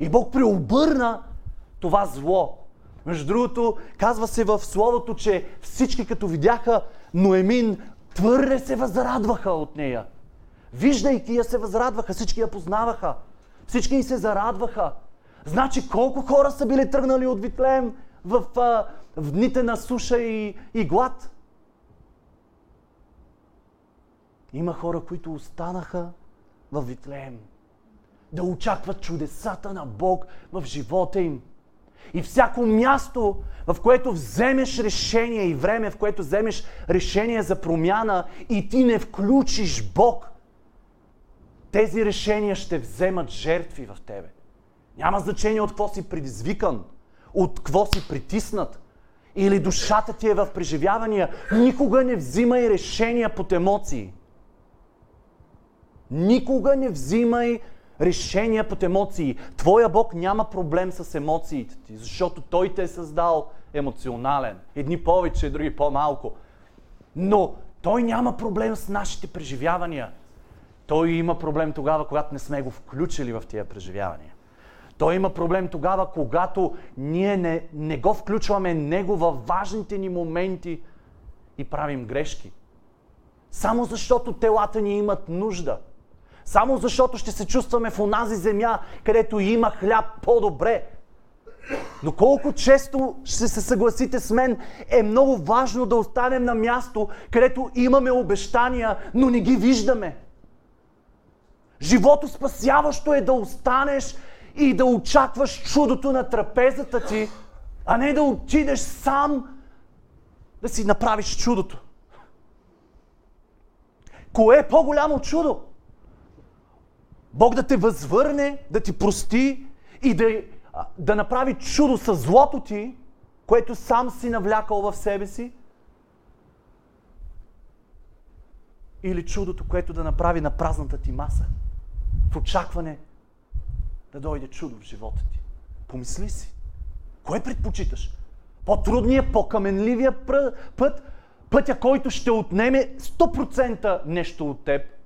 И Бог преобърна това зло. Между другото, казва се в Словото, че всички като видяха Ноемин, твърде се възрадваха от нея. Виждайки я се възрадваха, всички я познаваха. Всички й се зарадваха. Значи колко хора са били тръгнали от Витлеем в, а, в дните на суша и, и глад? Има хора, които останаха в Витлеем. Да очакват чудесата на Бог в живота им. И всяко място, в което вземеш решение и време, в което вземеш решение за промяна и ти не включиш Бог, тези решения ще вземат жертви в тебе. Няма значение от какво си предизвикан, от какво си притиснат. Или душата ти е в преживявания. Никога не взимай решения под емоции. Никога не взимай решения под емоции. Твоя Бог няма проблем с емоциите ти, защото Той те е създал емоционален. Едни повече, други по-малко. Но Той няма проблем с нашите преживявания. Той има проблем тогава, когато не сме го включили в тия преживявания. Той има проблем тогава, когато ние не, не го включваме него във важните ни моменти и правим грешки. Само защото телата ни имат нужда – само защото ще се чувстваме в онази земя, където има хляб по-добре. Но колко често ще се съгласите с мен, е много важно да останем на място, където имаме обещания, но не ги виждаме. Живото спасяващо е да останеш и да очакваш чудото на трапезата ти, а не да отидеш сам да си направиш чудото. Кое е по-голямо чудо? Бог да те възвърне, да ти прости и да, да направи чудо с злото ти, което сам си навлякал в себе си? Или чудото, което да направи на празната ти маса? В очакване да дойде чудо в живота ти. Помисли си. Кое предпочиташ? По-трудният, по-каменливия път, пътя, който ще отнеме 100% нещо от теб –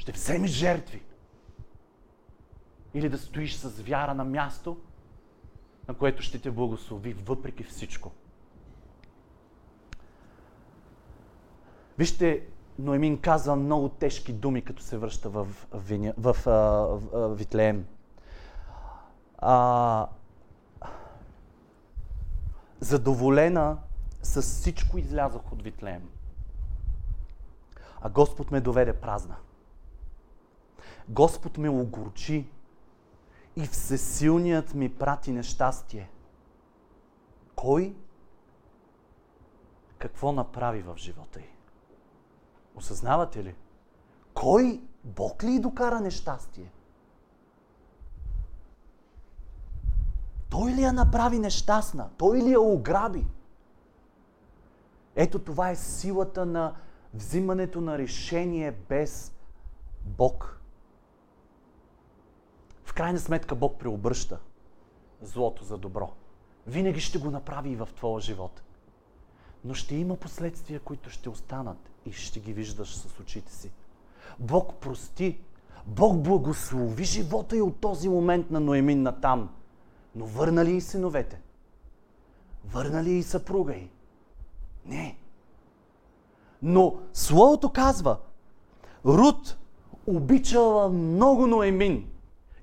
ще вземеш жертви. Или да стоиш с вяра на място, на което ще те благослови въпреки всичко. Вижте, Ноемин казва много тежки думи, като се връща в, в, в, в, в Витлеем. а, задоволена с всичко излязох от Витлеем. А Господ ме доведе празна. Господ ме огорчи и всесилният ми прати нещастие. Кой какво направи в живота й? Осъзнавате ли? Кой Бог ли докара нещастие? Той ли я направи нещастна? Той ли я ограби? Ето това е силата на взимането на решение без Бог. В крайна сметка Бог преобръща злото за добро. Винаги ще го направи и в твоя живот. Но ще има последствия, които ще останат и ще ги виждаш с очите си. Бог прости. Бог благослови живота и от този момент на Ноемин на там. Но върна ли и синовете? Върна ли и съпруга й? Не. Но Словото казва, Рут обичала много Ноемин.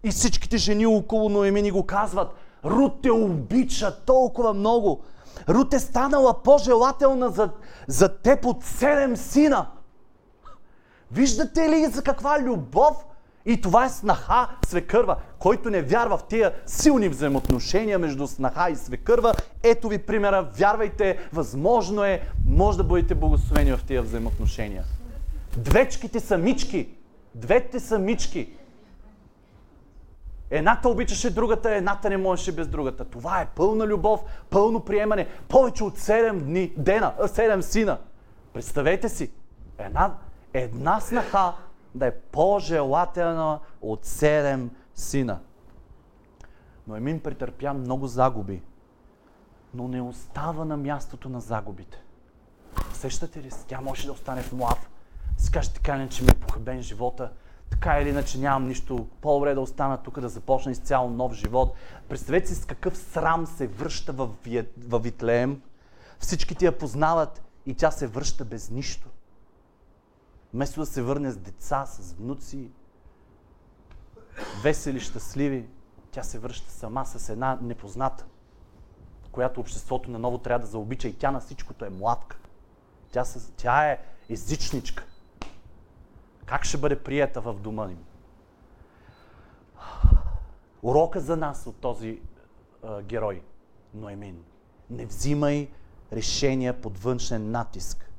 И всичките жени около Ноемин го казват, Рут те обича толкова много. Рут е станала по-желателна за, за теб от седем сина. Виждате ли за каква любов? И това е снаха, свекърва. Който не вярва в тия силни взаимоотношения между снаха и свекърва, ето ви примера, вярвайте, възможно е, може да бъдете благословени в тия взаимоотношения. Двечките са мички. Двете са мички. Едната обичаше другата, едната не можеше без другата. Това е пълна любов, пълно приемане. Повече от 7 дни, дена, 7 сина. Представете си, една, една снаха да е по-желателна от 7 сина. Но Емин претърпя много загуби, но не остава на мястото на загубите. Сещате ли се? Тя може да остане в Муав. Си каже така, че ми е похабен живота, така или иначе нямам нищо, по-добре да остана тук, да започна изцяло нов живот. Представете си с какъв срам се връща в, Витлеем. Всички ти я познават и тя се връща без нищо. Вместо да се върне с деца, с внуци, весели, щастливи, тя се връща сама с една непозната, която обществото наново трябва да заобича и тя на всичкото е младка. Тя, тя е езичничка. Как ще бъде приета в дома им? Урока за нас от този а, герой, Ноемин. Не взимай решения под външен натиск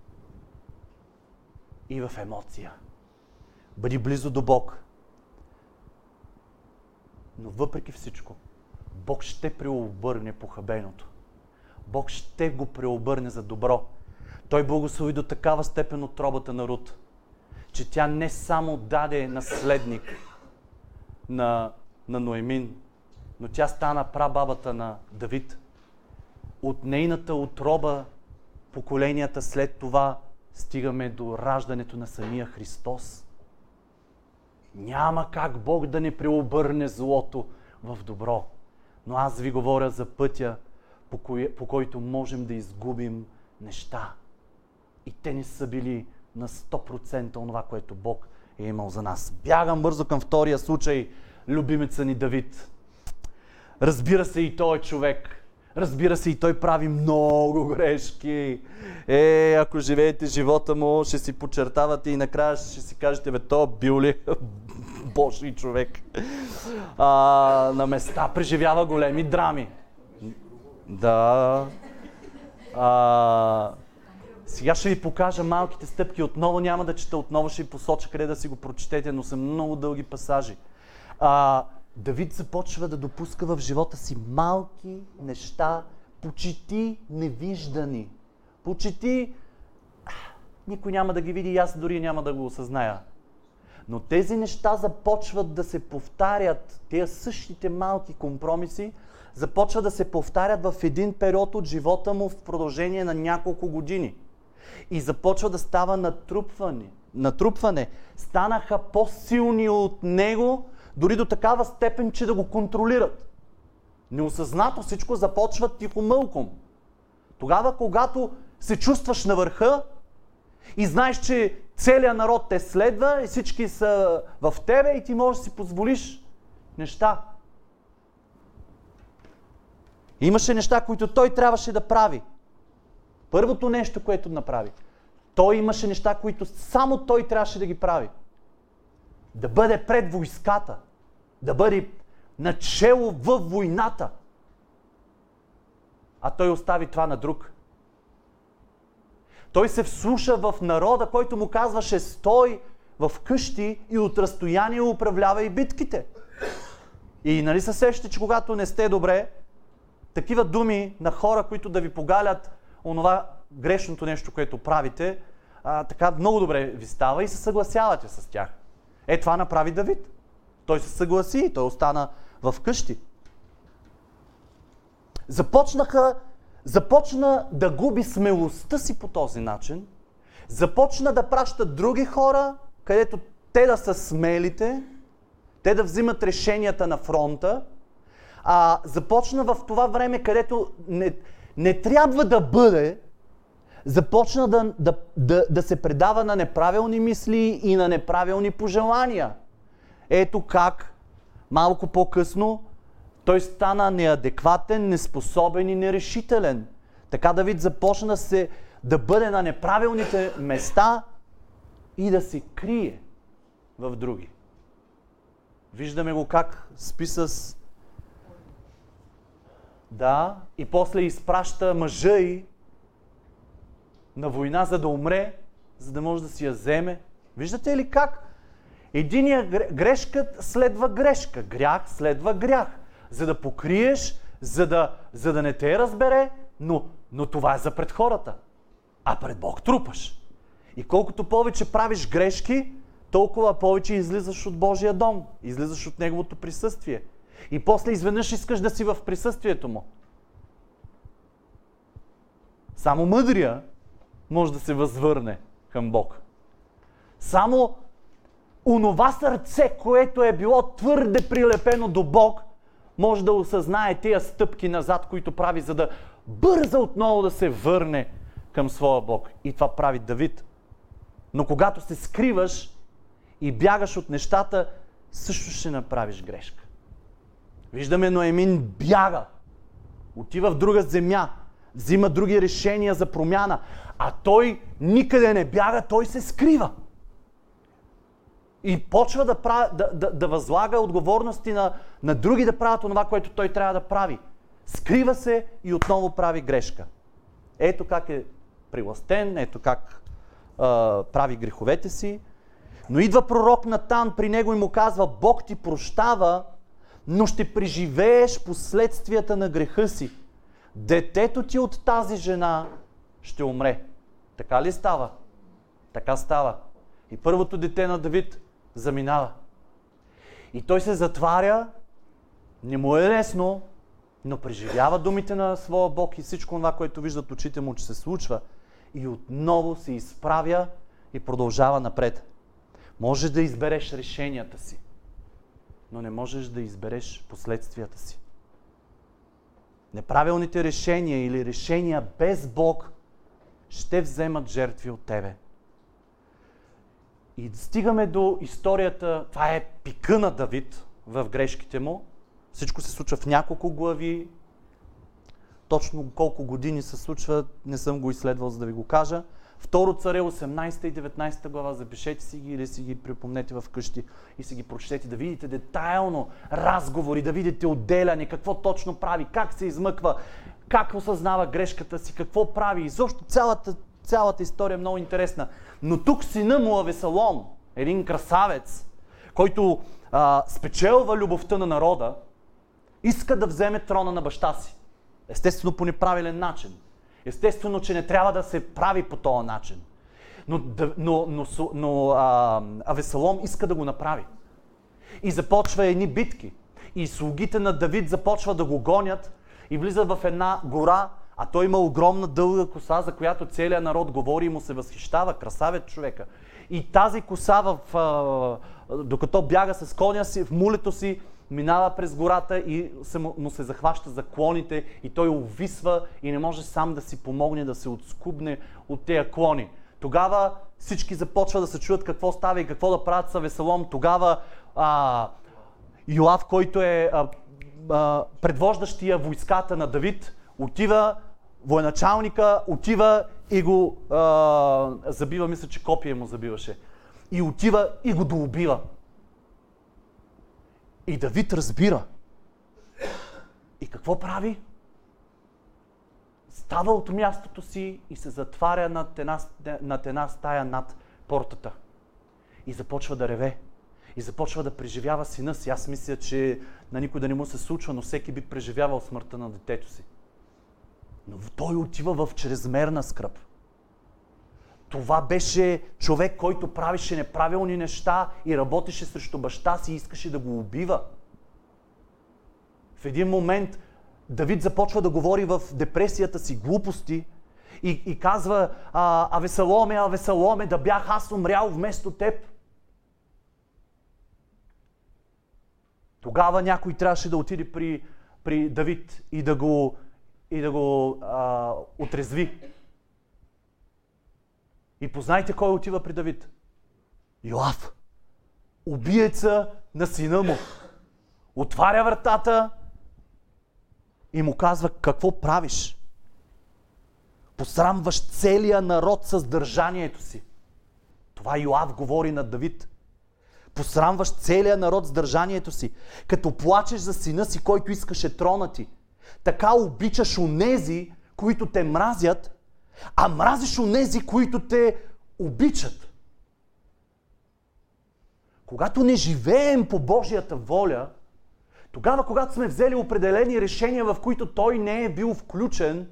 и в емоция. Бъди близо до Бог. Но въпреки всичко, Бог ще преобърне похабеното. Бог ще го преобърне за добро. Той благослови до такава степен от робата на Рут – че тя не само даде наследник на, на Ноемин, но тя стана прабабата на Давид. От нейната отроба поколенията след това стигаме до раждането на самия Христос. Няма как Бог да не преобърне злото в добро. Но аз ви говоря за пътя, по, кой, по който можем да изгубим неща. И те не са били на 100% онова, което Бог е имал за нас. Бягам бързо към втория случай, любимеца ни Давид. Разбира се, и той е човек. Разбира се, и той прави много грешки. Е, ако живеете живота му, ще си подчертавате и накрая ще си кажете, бе, то бил ли *laughs* Божий човек. А, на места преживява големи драми. Да. А, сега ще ви покажа малките стъпки. Отново няма да чета, отново ще ви посоча къде да си го прочетете, но са много дълги пасажи. А, Давид започва да допуска в живота си малки неща, почти невиждани. Почти никой няма да ги види аз дори няма да го осъзная. Но тези неща започват да се повтарят, тези същите малки компромиси, започват да се повтарят в един период от живота му в продължение на няколко години – и започва да става натрупване. натрупване. Станаха по-силни от него, дори до такава степен, че да го контролират. Неосъзнато всичко започва тихо мълком. Тогава, когато се чувстваш на върха и знаеш, че целият народ те следва и всички са в тебе и ти можеш да си позволиш неща. Имаше неща, които той трябваше да прави. Първото нещо, което направи. Той имаше неща, които само той трябваше да ги прави. Да бъде пред войската. Да бъде начало в войната. А той остави това на друг. Той се вслуша в народа, който му казваше стой в къщи и от разстояние управлявай битките. И нали се сещате, че когато не сте добре, такива думи на хора, които да ви погалят онова грешното нещо, което правите, а, така много добре ви става и се съгласявате с тях. Е, това направи Давид. Той се съгласи и той остана в къщи. Започнаха, започна да губи смелостта си по този начин. Започна да праща други хора, където те да са смелите, те да взимат решенията на фронта. А, започна в това време, където не, не трябва да бъде, започна да, да, да, да се предава на неправилни мисли и на неправилни пожелания. Ето как малко по-късно той стана неадекватен, неспособен и нерешителен. Така Давид започна се, да бъде на неправилните места и да се крие в други. Виждаме го как спи с... Да, и после изпраща мъжа и на война, за да умре, за да може да си я вземе. Виждате ли как? Единия грешка следва грешка, грях следва грях. За да покриеш, за да, за да не те разбере, но, но това е за пред хората. А пред Бог трупаш. И колкото повече правиш грешки, толкова повече излизаш от Божия дом, излизаш от Неговото присъствие. И после изведнъж искаш да си в присъствието Му. Само мъдрия може да се възвърне към Бог. Само онова сърце, което е било твърде прилепено до Бог, може да осъзнае тия стъпки назад, които прави, за да бърза отново да се върне към своя Бог. И това прави Давид. Но когато се скриваш и бягаш от нещата, също ще направиш грешка. Виждаме Ноемин бяга. Отива в друга земя. Взима други решения за промяна. А той никъде не бяга, той се скрива. И почва да, прави, да, да, да възлага отговорности на, на други да правят това, което той трябва да прави. Скрива се и отново прави грешка. Ето как е приластен, ето как а, прави греховете си. Но идва пророк Натан при него и му казва, Бог ти прощава, но ще преживееш последствията на греха си. Детето ти от тази жена ще умре. Така ли става? Така става. И първото дете на Давид заминава. И той се затваря, не му е лесно, но преживява думите на своя Бог и всичко това, което виждат очите му, че се случва. И отново се изправя и продължава напред. Може да избереш решенията си, но не можеш да избереш последствията си. Неправилните решения или решения без Бог ще вземат жертви от тебе. И стигаме до историята, това е пика на Давид в грешките му. Всичко се случва в няколко глави. Точно колко години се случва, не съм го изследвал, за да ви го кажа. Второ царе, 18 и 19 глава, запишете си ги или си ги припомнете в къщи и си ги прочетете, да видите детайлно разговори, да видите отделяне, какво точно прави, как се измъква, как осъзнава грешката си, какво прави. И защо цялата, цялата история е много интересна. Но тук сина му Авесалом, един красавец, който а, спечелва любовта на народа, иска да вземе трона на баща си. Естествено по неправилен начин. Естествено, че не трябва да се прави по този начин. Но, но, но, но а, Авесалом иска да го направи. И започва едни битки. И слугите на Давид започват да го гонят и влизат в една гора, а той има огромна дълга коса, за която целият народ говори и му се възхищава. Красавец човека. И тази коса, в, а, докато бяга с коня си, в мулето си, минава през гората и му се захваща за клоните и той увисва и не може сам да си помогне да се отскубне от тези клони. Тогава всички започват да се чуят какво става и какво да правят с Веселом. Тогава а, Йоав, който е а, а, предвождащия войската на Давид, отива, военачалника отива и го а, забива, мисля, че копия му забиваше. И отива и го доубива. И Давид разбира. И какво прави? Става от мястото си и се затваря над една, над една стая над портата. И започва да реве. И започва да преживява сина си. Аз мисля, че на никой да не му се случва, но всеки би преживявал смъртта на детето си. Но той отива в чрезмерна скръп. Това беше човек, който правеше неправилни неща и работеше срещу баща си и искаше да го убива. В един момент Давид започва да говори в депресията си глупости и, и казва, а, а Весаломе, а Весаломе, да бях аз умрял вместо теб. Тогава някой трябваше да отиде при, при Давид и да го, и да го а, отрезви. И познайте кой отива при Давид. Йоав. Убиеца на сина му. Отваря вратата и му казва какво правиш. Посрамваш целия народ с държанието си. Това Йоав говори на Давид. Посрамваш целия народ с държанието си, като плачеш за сина си, който искаше трона ти. Така обичаш онези, които те мразят, а мразиш онези, които те обичат. Когато не живеем по Божията воля, тогава, когато сме взели определени решения, в които Той не е бил включен,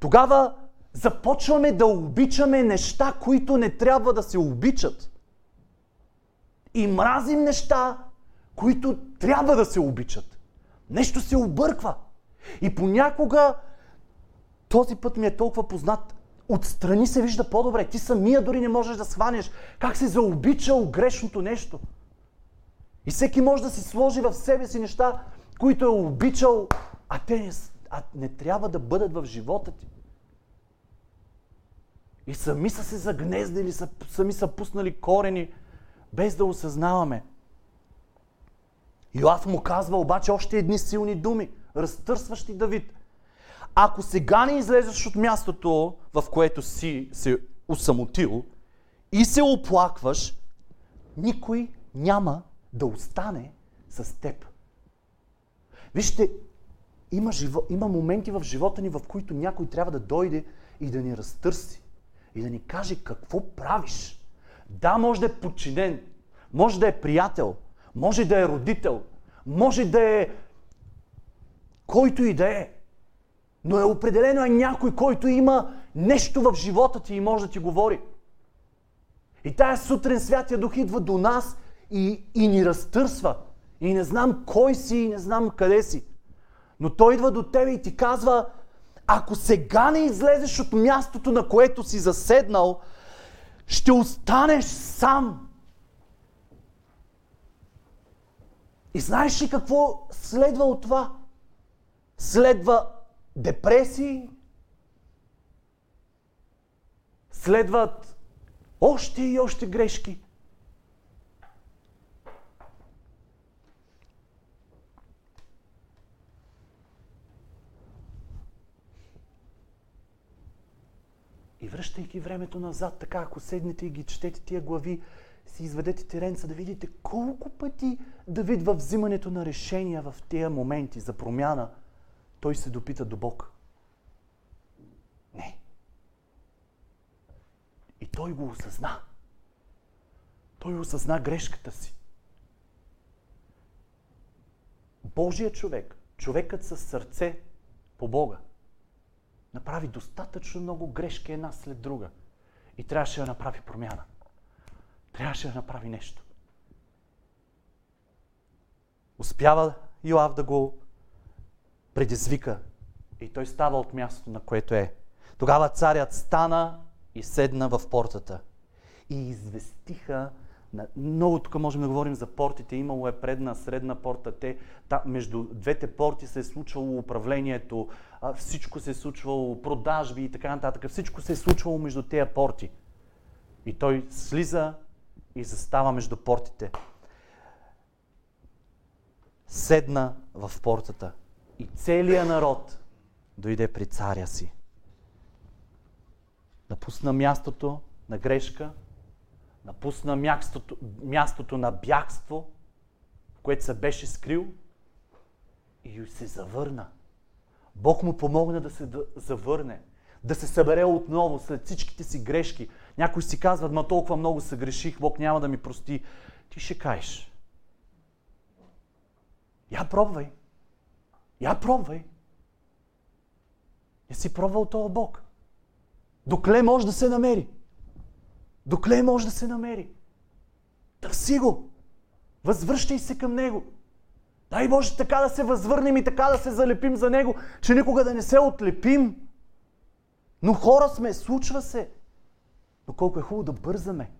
тогава започваме да обичаме неща, които не трябва да се обичат. И мразим неща, които трябва да се обичат. Нещо се обърква. И понякога този път ми е толкова познат. Отстрани се вижда по-добре. Ти самия дори не можеш да схванеш как се заобичал грешното нещо. И всеки може да си сложи в себе си неща, които е обичал, а те не, а не трябва да бъдат в живота ти. И сами са се загнездили, сами са пуснали корени, без да осъзнаваме. Йоав му казва обаче още едни силни думи, разтърсващи Давид. Ако сега не излезеш от мястото, в което си се усамотил и се оплакваш, никой няма да остане с теб. Вижте, има, живо, има моменти в живота ни, в които някой трябва да дойде и да ни разтърси. И да ни каже какво правиш. Да, може да е подчинен, може да е приятел, може да е родител, може да е който и да е. Но е определено е някой, който има нещо в живота ти и може да ти говори. И тая сутрин Святия Дух идва до нас и, и ни разтърсва. И не знам кой си и не знам къде си. Но той идва до тебе и ти казва, ако сега не излезеш от мястото, на което си заседнал, ще останеш сам. И знаеш ли какво следва от това? Следва депресии, следват още и още грешки. И връщайки времето назад, така, ако седнете и ги четете тия глави, си изведете теренца да видите колко пъти Давид във взимането на решения в тези моменти за промяна – той се допита до Бог. Не. И той го осъзна. Той осъзна грешката си. Божият човек, човекът с сърце по Бога, направи достатъчно много грешки една след друга. И трябваше да направи промяна. Трябваше да направи нещо. Успява Йоав да го предизвика и той става от мястото, на което е. Тогава царят стана и седна в портата. И известиха на... Много тук можем да говорим за портите. Имало е предна, средна порта. Те, та, между двете порти се е случвало управлението, всичко се е случвало, продажби и така нататък. Всичко се е случвало между тези порти. И той слиза и застава между портите. Седна в портата и целият народ дойде при царя си. Напусна мястото на грешка, напусна мястото, мястото на бягство, в което се беше скрил и се завърна. Бог му помогна да се завърне, да се събере отново след всичките си грешки. Някой си казва, ма толкова много се греших, Бог няма да ми прости. Ти ще каеш. Я пробвай. Я пробвай. Я си пробвал този Бог. Докле може да се намери? Докле може да се намери? Търси го. Възвръщай се към Него. Дай Боже така да се възвърнем и така да се залепим за Него, че никога да не се отлепим. Но хора сме, случва се. Но колко е хубаво да бързаме.